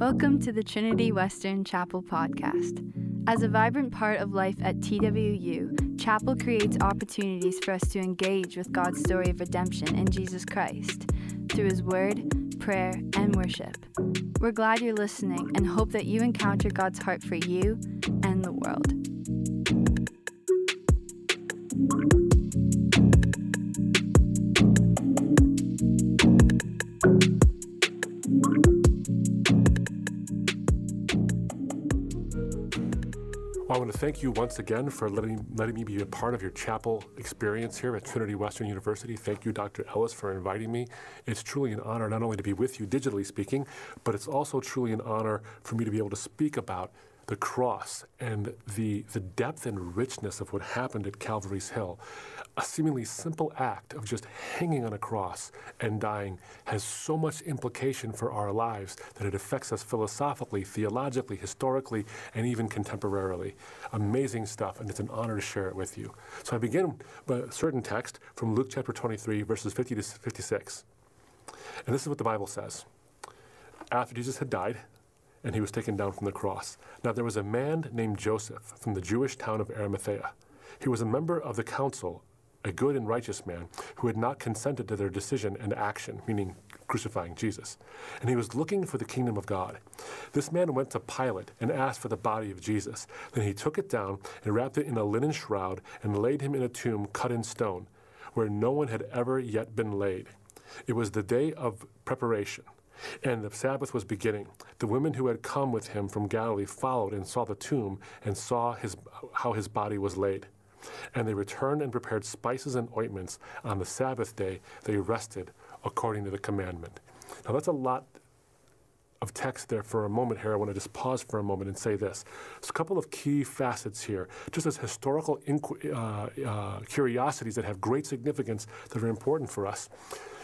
Welcome to the Trinity Western Chapel podcast. As a vibrant part of life at TWU, Chapel creates opportunities for us to engage with God's story of redemption in Jesus Christ through His Word, prayer, and worship. We're glad you're listening and hope that you encounter God's heart for you and the world. Thank you once again for letting, letting me be a part of your chapel experience here at Trinity Western University. Thank you, Dr. Ellis, for inviting me. It's truly an honor not only to be with you, digitally speaking, but it's also truly an honor for me to be able to speak about the cross and the, the depth and richness of what happened at Calvary's Hill. A seemingly simple act of just hanging on a cross and dying has so much implication for our lives that it affects us philosophically, theologically, historically, and even contemporarily. Amazing stuff, and it's an honor to share it with you. So I begin with a certain text from Luke chapter 23, verses 50 to 56. And this is what the Bible says. After Jesus had died, and he was taken down from the cross. Now there was a man named Joseph from the Jewish town of Arimathea. He was a member of the council, a good and righteous man who had not consented to their decision and action, meaning crucifying Jesus. And he was looking for the kingdom of God. This man went to Pilate and asked for the body of Jesus. Then he took it down and wrapped it in a linen shroud and laid him in a tomb cut in stone, where no one had ever yet been laid. It was the day of preparation and the Sabbath was beginning. The women who had come with him from Galilee followed and saw the tomb and saw his, how his body was laid. And they returned and prepared spices and ointments. On the Sabbath day, they rested according to the commandment. Now, that's a lot of text there for a moment here. I want to just pause for a moment and say this. There's a couple of key facets here, just as historical uh, uh, curiosities that have great significance that are important for us.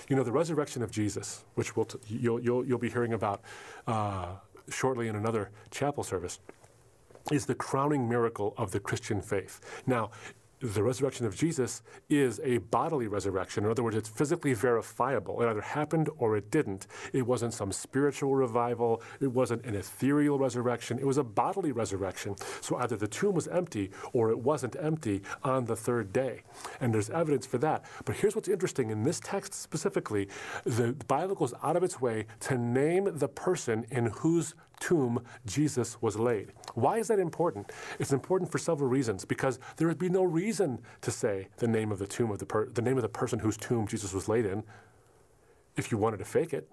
You know, the resurrection of Jesus, which we'll you'll, you'll, you'll be hearing about uh, shortly in another chapel service, is the crowning miracle of the Christian faith. Now, the resurrection of Jesus is a bodily resurrection. In other words, it's physically verifiable. It either happened or it didn't. It wasn't some spiritual revival. It wasn't an ethereal resurrection. It was a bodily resurrection. So either the tomb was empty or it wasn't empty on the third day. And there's evidence for that. But here's what's interesting in this text specifically the Bible goes out of its way to name the person in whose tomb Jesus was laid. Why is that important? It's important for several reasons because there would be no reason to say the name of the tomb of the per- the name of the person whose tomb Jesus was laid in if you wanted to fake it.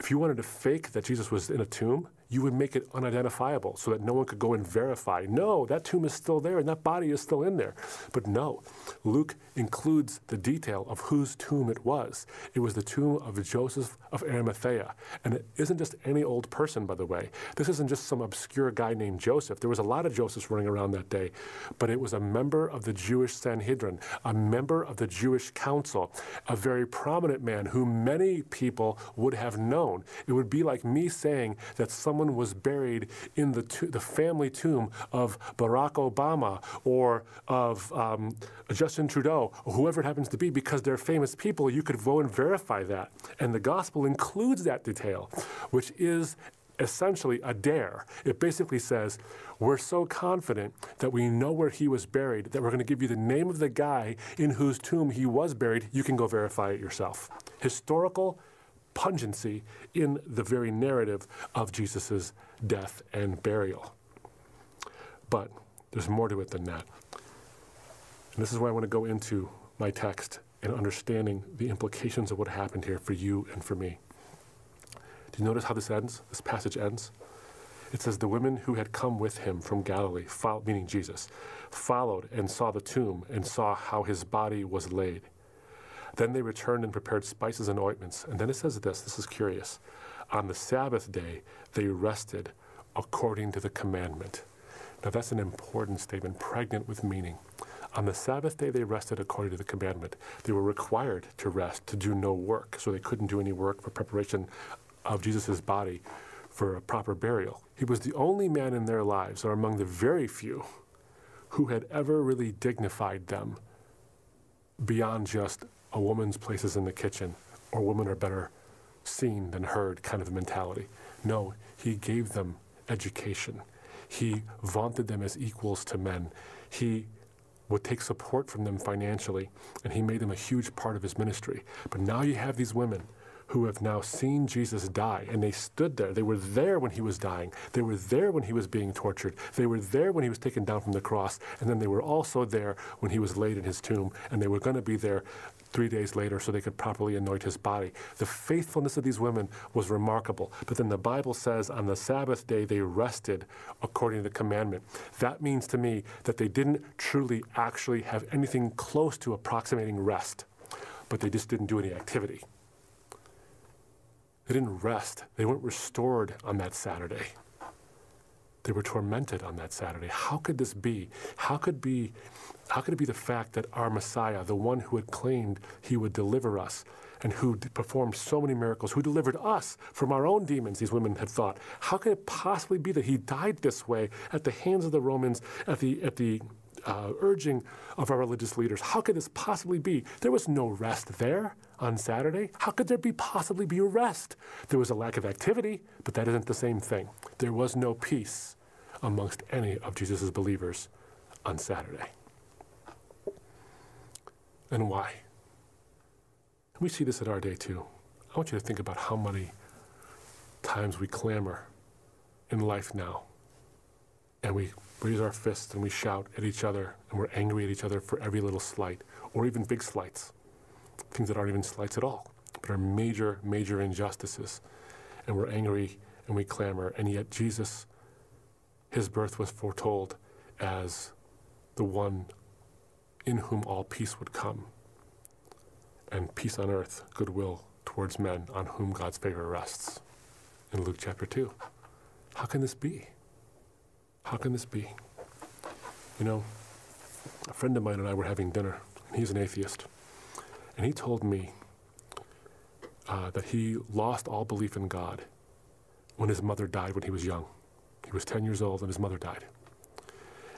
If you wanted to fake that Jesus was in a tomb, you would make it unidentifiable so that no one could go and verify. No, that tomb is still there and that body is still in there. But no, Luke includes the detail of whose tomb it was. It was the tomb of Joseph of Arimathea. And it isn't just any old person, by the way. This isn't just some obscure guy named Joseph. There was a lot of Josephs running around that day, but it was a member of the Jewish Sanhedrin, a member of the Jewish council, a very prominent man who many people would have known. It would be like me saying that someone someone was buried in the, to- the family tomb of Barack Obama or of um, Justin Trudeau or whoever it happens to be because they're famous people, you could go and verify that. And the gospel includes that detail, which is essentially a dare. It basically says, We're so confident that we know where he was buried that we're going to give you the name of the guy in whose tomb he was buried. You can go verify it yourself. Historical pungency in the very narrative of Jesus' death and burial. But there's more to it than that. And this is where I want to go into my text and understanding the implications of what happened here for you and for me. Do you notice how this ends? This passage ends? It says, The women who had come with him from Galilee, meaning Jesus, followed and saw the tomb and saw how his body was laid. Then they returned and prepared spices and ointments. And then it says this this is curious. On the Sabbath day, they rested according to the commandment. Now, that's an important statement, pregnant with meaning. On the Sabbath day, they rested according to the commandment. They were required to rest, to do no work, so they couldn't do any work for preparation of Jesus' body for a proper burial. He was the only man in their lives, or among the very few, who had ever really dignified them beyond just a woman's place is in the kitchen or women are better seen than heard kind of mentality. No, he gave them education. He vaunted them as equals to men. He would take support from them financially, and he made them a huge part of his ministry. But now you have these women who have now seen Jesus die, and they stood there. They were there when he was dying. They were there when he was being tortured. They were there when he was taken down from the cross, and then they were also there when he was laid in his tomb, and they were going to be there three days later so they could properly anoint his body. The faithfulness of these women was remarkable. But then the Bible says on the Sabbath day they rested according to the commandment. That means to me that they didn't truly actually have anything close to approximating rest, but they just didn't do any activity. They didn't rest. They weren't restored on that Saturday. They were tormented on that Saturday. How could this be? How could be how could it be the fact that our Messiah, the one who had claimed he would deliver us and who performed so many miracles, who delivered us from our own demons, these women had thought, how could it possibly be that he died this way at the hands of the Romans, at the, at the uh, urging of our religious leaders? How could this possibly be? There was no rest there on Saturday. How could there be possibly be a rest? There was a lack of activity, but that isn't the same thing. There was no peace amongst any of Jesus' believers on Saturday and why. we see this at our day too. I want you to think about how many times we clamor in life now. And we raise our fists and we shout at each other and we're angry at each other for every little slight or even big slights. Things that aren't even slights at all, but are major, major injustices. And we're angry and we clamor. And yet, Jesus, his birth was foretold as the one in whom all peace would come, and peace on earth, goodwill towards men on whom God's favor rests. In Luke chapter 2. How can this be? How can this be? You know, a friend of mine and I were having dinner, and he's an atheist. And he told me uh, that he lost all belief in God when his mother died when he was young. He was 10 years old and his mother died.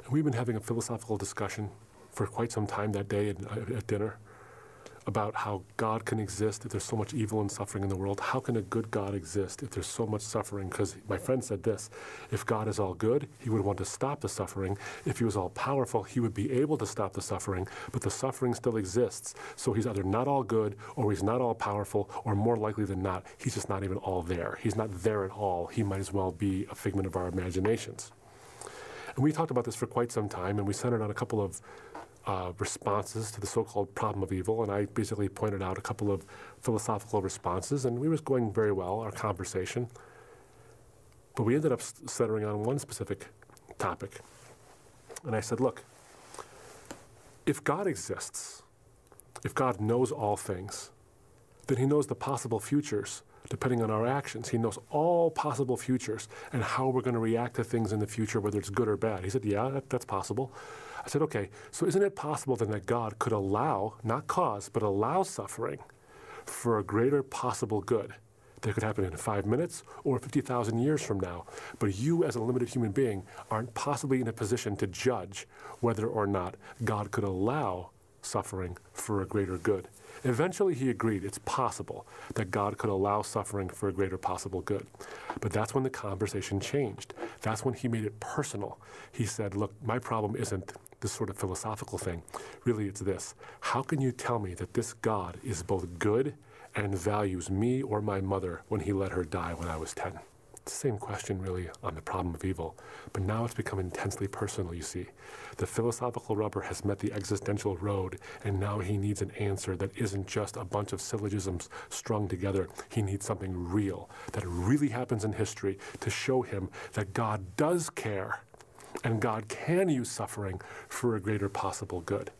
And we've been having a philosophical discussion for quite some time that day at, uh, at dinner about how God can exist if there's so much evil and suffering in the world. How can a good God exist if there's so much suffering? Because my friend said this if God is all good, he would want to stop the suffering. If he was all powerful, he would be able to stop the suffering, but the suffering still exists. So he's either not all good or he's not all powerful, or more likely than not, he's just not even all there. He's not there at all. He might as well be a figment of our imaginations. And we talked about this for quite some time, and we centered on a couple of uh, responses to the so-called problem of evil, and I basically pointed out a couple of philosophical responses, and we was going very well our conversation. But we ended up centering on one specific topic, and I said, "Look, if God exists, if God knows all things, then He knows the possible futures." Depending on our actions, he knows all possible futures and how we're going to react to things in the future, whether it's good or bad. He said, Yeah, that, that's possible. I said, okay, so isn't it possible then that God could allow, not cause, but allow suffering for a greater possible good? That could happen in five minutes or 50,000 years from now. But you, as a limited human being, aren't possibly in a position to judge whether or not God could allow suffering for a greater good. Eventually, he agreed it's possible that God could allow suffering for a greater possible good. But that's when the conversation changed. That's when he made it personal. He said, Look, my problem isn't this sort of philosophical thing. Really, it's this How can you tell me that this God is both good and values me or my mother when he let her die when I was 10? It's the same question, really, on the problem of evil. But now it's become intensely personal, you see. The philosophical rubber has met the existential road, and now he needs an answer that isn't just a bunch of syllogisms strung together. He needs something real, that really happens in history to show him that God does care and God can use suffering for a greater possible good.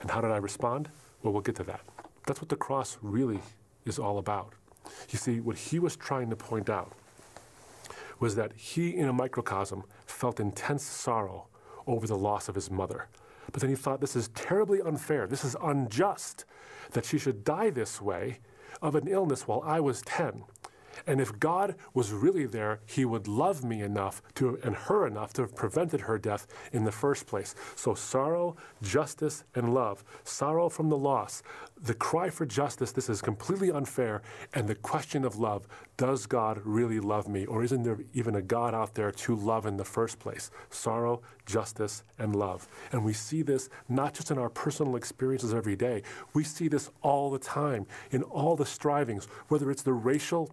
And how did I respond? Well, we'll get to that. That's what the cross really is all about. You see, what he was trying to point out was that he, in a microcosm, felt intense sorrow over the loss of his mother. But then he thought, this is terribly unfair. This is unjust that she should die this way of an illness while I was 10. And if God was really there, he would love me enough to, and her enough to have prevented her death in the first place. So sorrow, justice, and love. Sorrow from the loss. The cry for justice, this is completely unfair. And the question of love, does God really love me? Or isn't there even a God out there to love in the first place? Sorrow, justice, and love. And we see this not just in our personal experiences every day, we see this all the time in all the strivings, whether it's the racial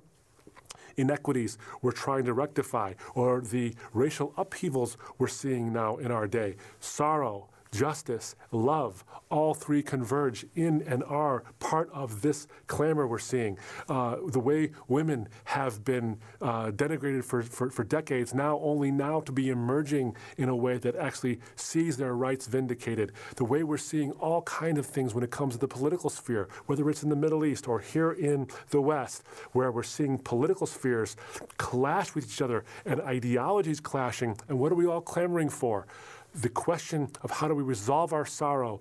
inequities we're trying to rectify or the racial upheavals we're seeing now in our day. Sorrow, justice, love, all three converge in and are part of this clamor we're seeing. Uh, the way women have been uh, denigrated for, for, for, decades, now only now to be emerging in a way that actually sees their rights vindicated. The way we're seeing all kinds of things when it comes to the political sphere, whether it's in the Middle East or here in the West, where we're seeing political spheres clash with each other and ideologies clashing. And what are we all clamoring for? The question of how do we resolve our sorrow,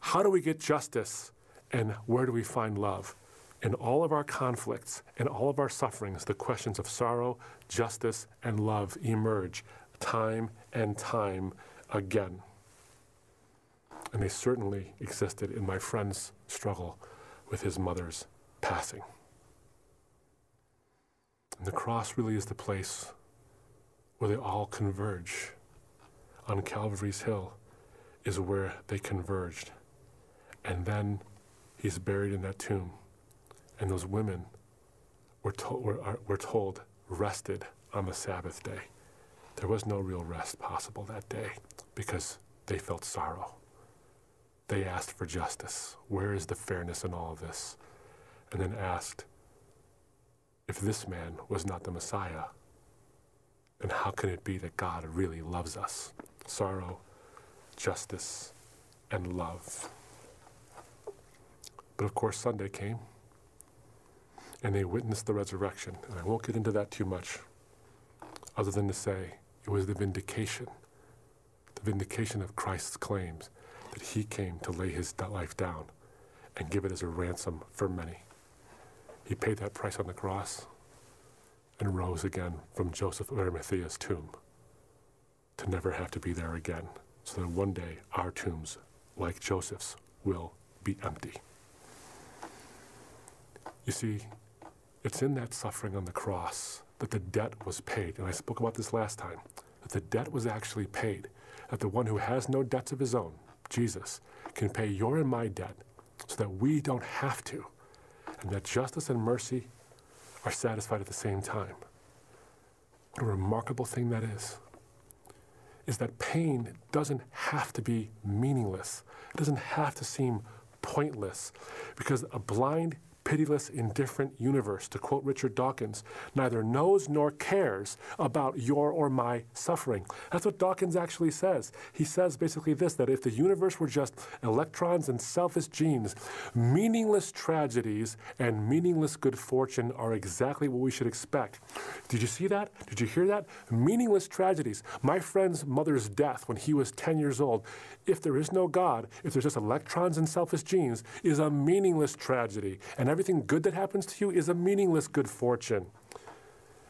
how do we get justice, and where do we find love? In all of our conflicts and all of our sufferings, the questions of sorrow, justice, and love emerge time and time again. And they certainly existed in my friend's struggle with his mother's passing. And the cross really is the place where they all converge on Calvary's Hill is where they converged. And then he's buried in that tomb. And those women were, to- were, were told, rested on the Sabbath day. There was no real rest possible that day because they felt sorrow. They asked for justice. Where is the fairness in all of this? And then asked, if this man was not the Messiah, then how can it be that God really loves us? Sorrow, justice, and love. But of course, Sunday came, and they witnessed the resurrection. And I won't get into that too much, other than to say it was the vindication, the vindication of Christ's claims that he came to lay his life down and give it as a ransom for many. He paid that price on the cross and rose again from Joseph of Arimathea's tomb to never have to be there again, so that one day our tombs, like Joseph's, will be empty. You see, it's in that suffering on the cross that the debt was paid. And I spoke about this last time that the debt was actually paid. That the one who has no debts of his own, Jesus, can pay your and my debt so that we don't have to. And that justice and mercy are satisfied at the same time. What a remarkable thing that is is that pain doesn't have to be meaningless. It doesn't have to seem pointless because a blind pitiless, indifferent universe, to quote Richard Dawkins, neither knows nor cares about your or my suffering. That's what Dawkins actually says. He says basically this that if the universe were just electrons and selfish genes, meaningless tragedies and meaningless good fortune are exactly what we should expect. Did you see that? Did you hear that? Meaningless tragedies. My friend's mother's death when he was 10 years old, if there is no God, if there's just electrons and selfish genes, is a meaningless tragedy. And everything good that happens to you is a meaningless good fortune.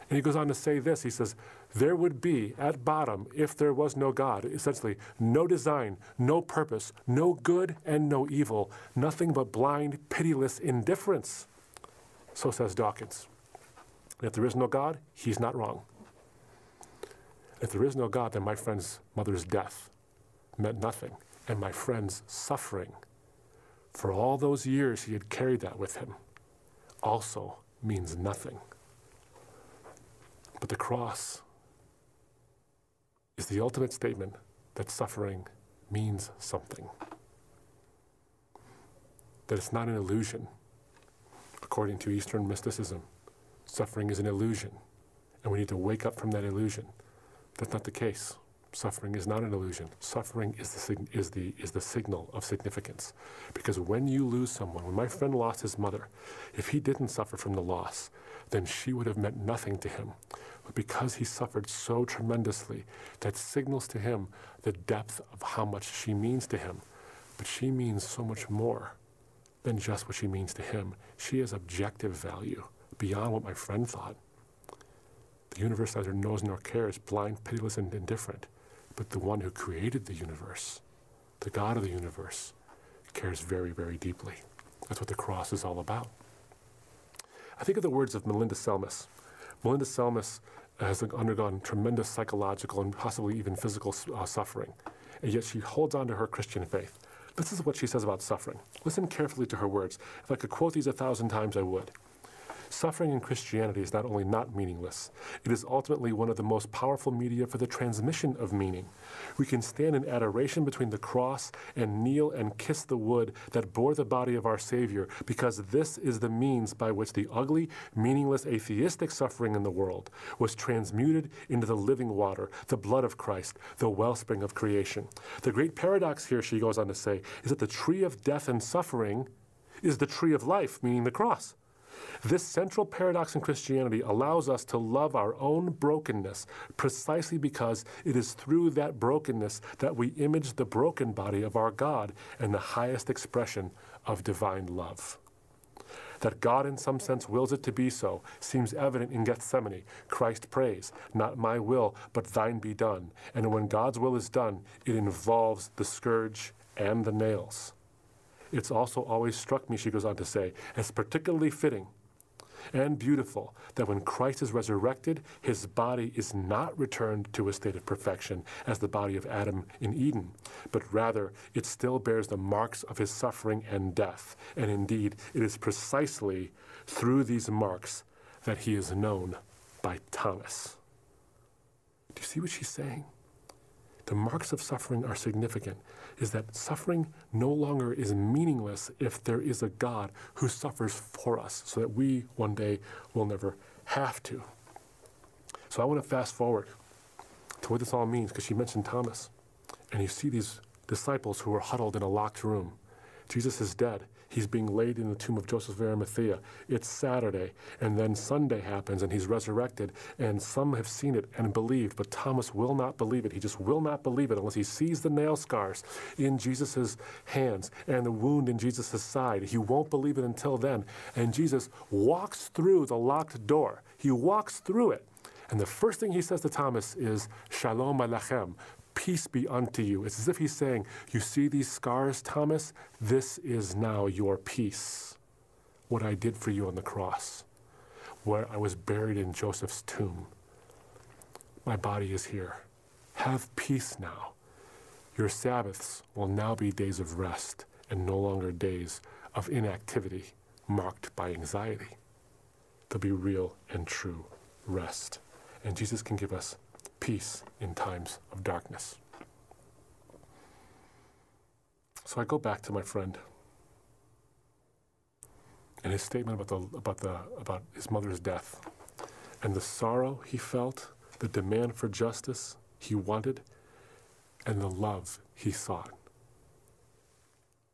And he goes on to say this he says, There would be, at bottom, if there was no God, essentially, no design, no purpose, no good and no evil, nothing but blind, pitiless indifference. So says Dawkins. If there is no God, he's not wrong. If there is no God, then my friend's mother's death meant nothing, and my friend's suffering for all those years he had carried that with him also means nothing. But the cross is the ultimate statement that suffering means something. That it's not an illusion. According to Eastern mysticism, suffering is an illusion, and we need to wake up from that illusion. That's not the case. Suffering is not an illusion. Suffering is the, is, the, is the signal of significance. Because when you lose someone, when my friend lost his mother, if he didn't suffer from the loss, then she would have meant nothing to him. But because he suffered so tremendously, that signals to him the depth of how much she means to him. But she means so much more than just what she means to him. She has objective value beyond what my friend thought. The universe neither knows nor cares, blind, pitiless, and indifferent. But the one who created the universe, the God of the universe, cares very, very deeply. That's what the cross is all about. I think of the words of Melinda Selmys. Melinda Selmys has undergone tremendous psychological and possibly even physical uh, suffering, and yet she holds on to her Christian faith. This is what she says about suffering. Listen carefully to her words. If I could quote these a thousand times, I would. Suffering in Christianity is not only not meaningless, it is ultimately one of the most powerful media for the transmission of meaning. We can stand in adoration between the cross and kneel and kiss the wood that bore the body of our Savior, because this is the means by which the ugly, meaningless, atheistic suffering in the world was transmuted into the living water, the blood of Christ, the wellspring of creation. The great paradox here, she goes on to say, is that the tree of death and suffering is the tree of life, meaning the cross. This central paradox in Christianity allows us to love our own brokenness precisely because it is through that brokenness that we image the broken body of our God and the highest expression of divine love. That God, in some sense, wills it to be so seems evident in Gethsemane. Christ prays, Not my will, but thine be done. And when God's will is done, it involves the scourge and the nails. It's also always struck me, she goes on to say, as particularly fitting and beautiful that when Christ is resurrected, his body is not returned to a state of perfection as the body of Adam in Eden, but rather it still bears the marks of his suffering and death. And indeed, it is precisely through these marks that he is known by Thomas. Do you see what she's saying? The marks of suffering are significant is that suffering no longer is meaningless if there is a God who suffers for us so that we one day will never have to. So I want to fast forward to what this all means because she mentioned Thomas. And you see these disciples who are huddled in a locked room. Jesus is dead. He's being laid in the tomb of Joseph of Arimathea. It's Saturday, and then Sunday happens, and he's resurrected. And some have seen it and believed, but Thomas will not believe it. He just will not believe it unless he sees the nail scars in Jesus' hands and the wound in Jesus' side. He won't believe it until then. And Jesus walks through the locked door, he walks through it. And the first thing he says to Thomas is, Shalom Alechem, Peace be unto you. It's as if he's saying, You see these scars, Thomas? This is now your peace. What I did for you on the cross, where I was buried in Joseph's tomb. My body is here. Have peace now. Your Sabbaths will now be days of rest and no longer days of inactivity marked by anxiety. They'll be real and true rest. And Jesus can give us peace in times of darkness. So I go back to my friend and his statement about the about the about his mother's death and the sorrow he felt, the demand for justice he wanted, and the love he sought.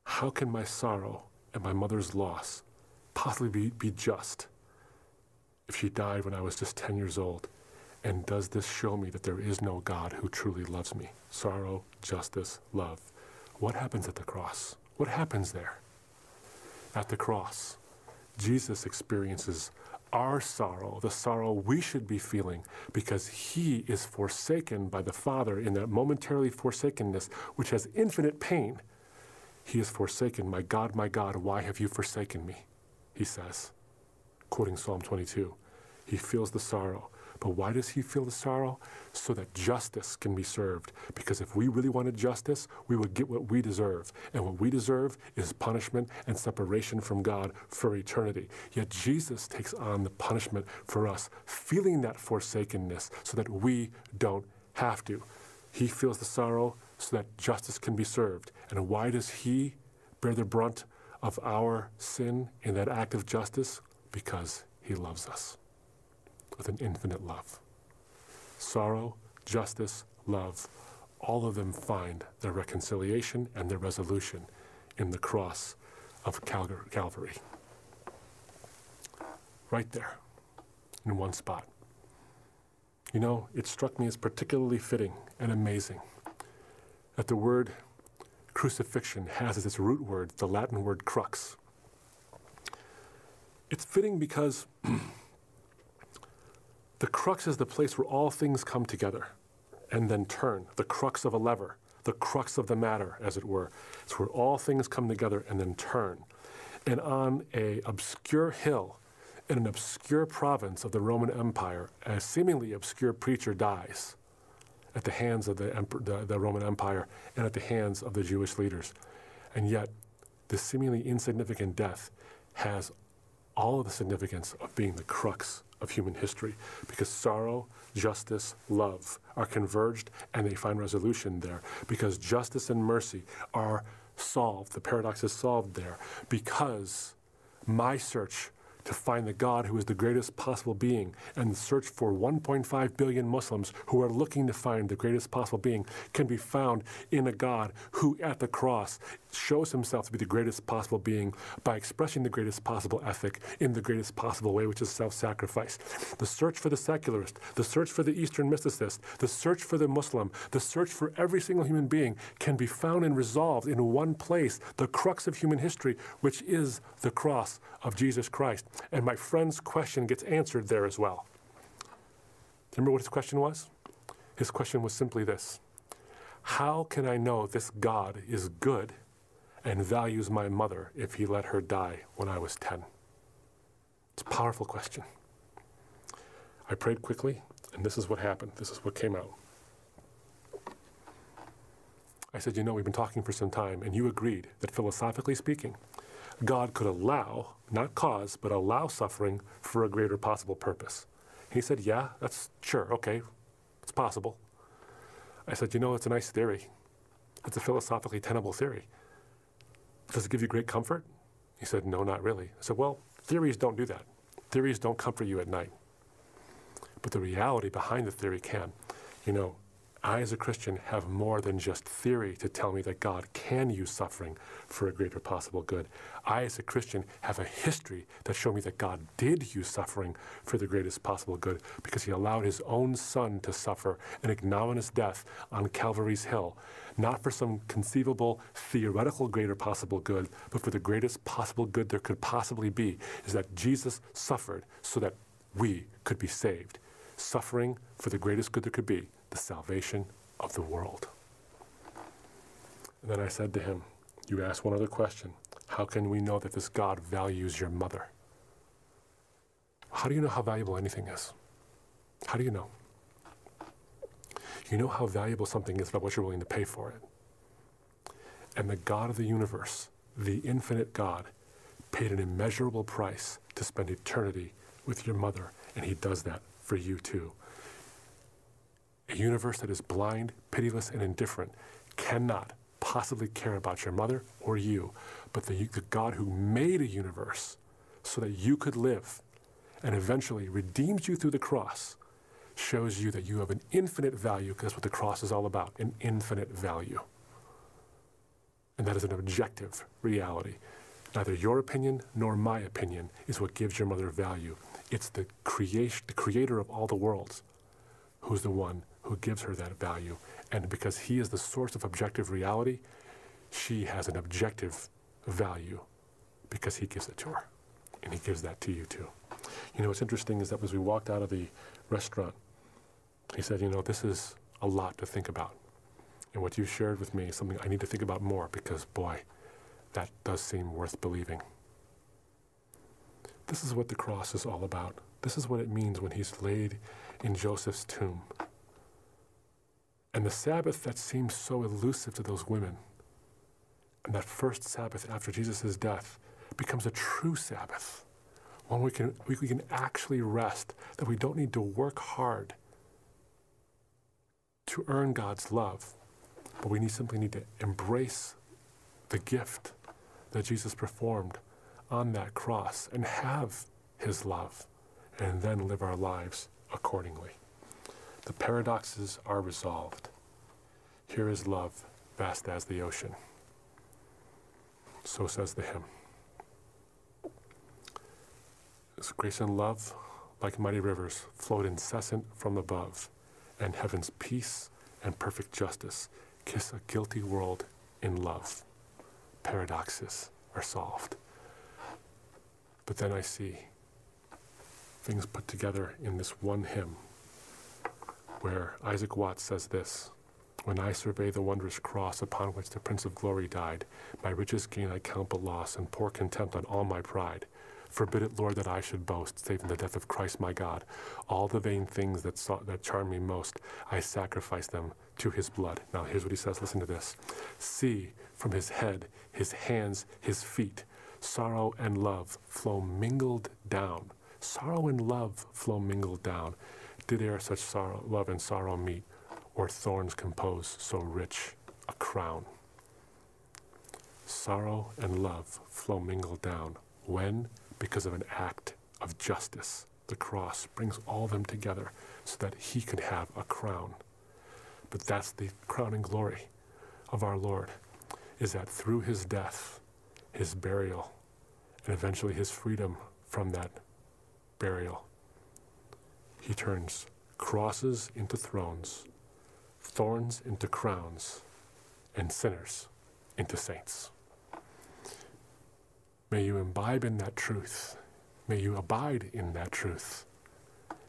How can my sorrow and my mother's loss possibly be, be just if she died when I was just 10 years old and does this show me that there is no God who truly loves me? Sorrow, justice, love. What happens at the cross? What happens there? At the cross, Jesus experiences our sorrow, the sorrow we should be feeling, because he is forsaken by the Father in that momentarily forsakenness, which has infinite pain. He is forsaken. My God, my God, why have you forsaken me? He says, quoting Psalm 22. He feels the sorrow. But why does he feel the sorrow? So that justice can be served. Because if we really wanted justice, we would get what we deserve. And what we deserve is punishment and separation from God for eternity. Yet Jesus takes on the punishment for us, feeling that forsakenness so that we don't have to. He feels the sorrow so that justice can be served. And why does he bear the brunt of our sin in that act of justice? Because he loves us with an infinite love. Sorrow, justice, love, all of them find their reconciliation and their resolution in the cross of Calvary. Right there, in one spot. You know, it struck me as particularly fitting and amazing that the word crucifixion has as its root word the Latin word crux. It's fitting because The crux is the place where all things come together and then turn, the crux of a lever, the crux of the matter, as it were. It's where all things come together and then turn. And on a obscure hill in an obscure province of the Roman Empire, a seemingly obscure preacher dies at the hands of the, the, the Roman Empire and at the hands of the Jewish leaders. And yet, this seemingly insignificant death has all of the significance of being the crux of human history because sorrow, justice, love are converged and they find resolution there because justice and mercy are solved. The paradox is solved there because my search to find the God who is the greatest possible being and search for 1.5 billion Muslims who are looking to find the greatest possible being can be found in a God who at the cross shows himself to be the greatest possible being by expressing the greatest possible ethic in the greatest possible way, which is self sacrifice. The search for the secularist, the search for the Eastern mysticist, the search for the Muslim, the search for every single human being can be found and resolved in one place, the crux of human history, which is the cross of Jesus Christ. And my friend's question gets answered there as well. Remember what his question was? His question was simply this How can I know this God is good and values my mother if he let her die when I was 10? It's a powerful question. I prayed quickly, and this is what happened. This is what came out. I said, You know, we've been talking for some time, and you agreed that philosophically speaking, God could allow, not cause, but allow suffering for a greater possible purpose. He said, Yeah, that's sure, okay, it's possible. I said, You know, it's a nice theory. It's a philosophically tenable theory. Does it give you great comfort? He said, No, not really. I said, Well, theories don't do that. Theories don't comfort you at night. But the reality behind the theory can. You know, I, as a Christian, have more than just theory to tell me that God can use suffering for a greater possible good. I, as a Christian, have a history that shows me that God did use suffering for the greatest possible good because he allowed his own son to suffer an ignominious death on Calvary's Hill, not for some conceivable, theoretical greater possible good, but for the greatest possible good there could possibly be, is that Jesus suffered so that we could be saved. Suffering for the greatest good there could be the salvation of the world. And then I said to him, You asked one other question. How can we know that this God values your mother? How do you know how valuable anything is? How do you know? You know how valuable something is by what you're willing to pay for it. And the God of the universe, the infinite God, paid an immeasurable price to spend eternity with your mother, and he does that for you too. A universe that is blind, pitiless, and indifferent cannot possibly care about your mother or you, but the, the God who made a universe so that you could live and eventually redeems you through the cross shows you that you have an infinite value because that's what the cross is all about an infinite value. And that is an objective reality. Neither your opinion nor my opinion is what gives your mother value. It's the creation, the creator of all the worlds, who's the one who gives her that value. And because he is the source of objective reality, she has an objective value because he gives it to her. And he gives that to you too. You know, what's interesting is that as we walked out of the restaurant, he said, You know, this is a lot to think about. And what you shared with me is something I need to think about more because, boy, that does seem worth believing. This is what the cross is all about. This is what it means when he's laid in Joseph's tomb. And the Sabbath that seems so elusive to those women, and that first Sabbath after Jesus' death, becomes a true Sabbath, one we can, we can actually rest, that we don't need to work hard to earn God's love, but we need, simply need to embrace the gift that Jesus performed on that cross and have his love, and then live our lives accordingly. Paradoxes are resolved. Here is love, vast as the ocean. So says the hymn. As grace and love, like mighty rivers, flowed incessant from above, and heaven's peace and perfect justice kiss a guilty world in love. Paradoxes are solved. But then I see things put together in this one hymn where Isaac Watts says this When I survey the wondrous cross upon which the Prince of Glory died, my richest gain I count but loss and pour contempt on all my pride. Forbid it, Lord, that I should boast, save in the death of Christ my God. All the vain things that, sought, that charm me most, I sacrifice them to his blood. Now, here's what he says listen to this. See from his head, his hands, his feet, sorrow and love flow mingled down. Sorrow and love flow mingled down. Did e'er such sorrow, love and sorrow meet, or thorns compose so rich a crown? Sorrow and love flow mingled down. When? Because of an act of justice. The cross brings all them together so that he can have a crown. But that's the crowning glory of our Lord, is that through his death, his burial, and eventually his freedom from that burial, he turns crosses into thrones, thorns into crowns, and sinners into saints. May you imbibe in that truth. May you abide in that truth.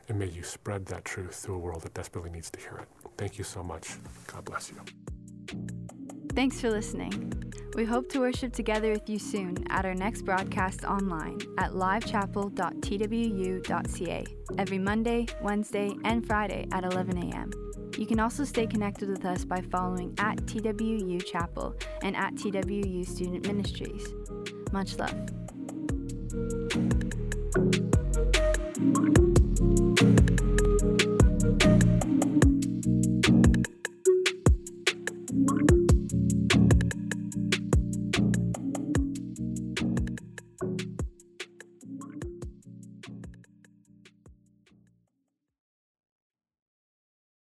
And may you spread that truth to a world that desperately needs to hear it. Thank you so much. God bless you. Thanks for listening. We hope to worship together with you soon at our next broadcast online at livechapel.twu.ca every Monday, Wednesday, and Friday at 11 a.m. You can also stay connected with us by following at TWU Chapel and at TWU Student Ministries. Much love.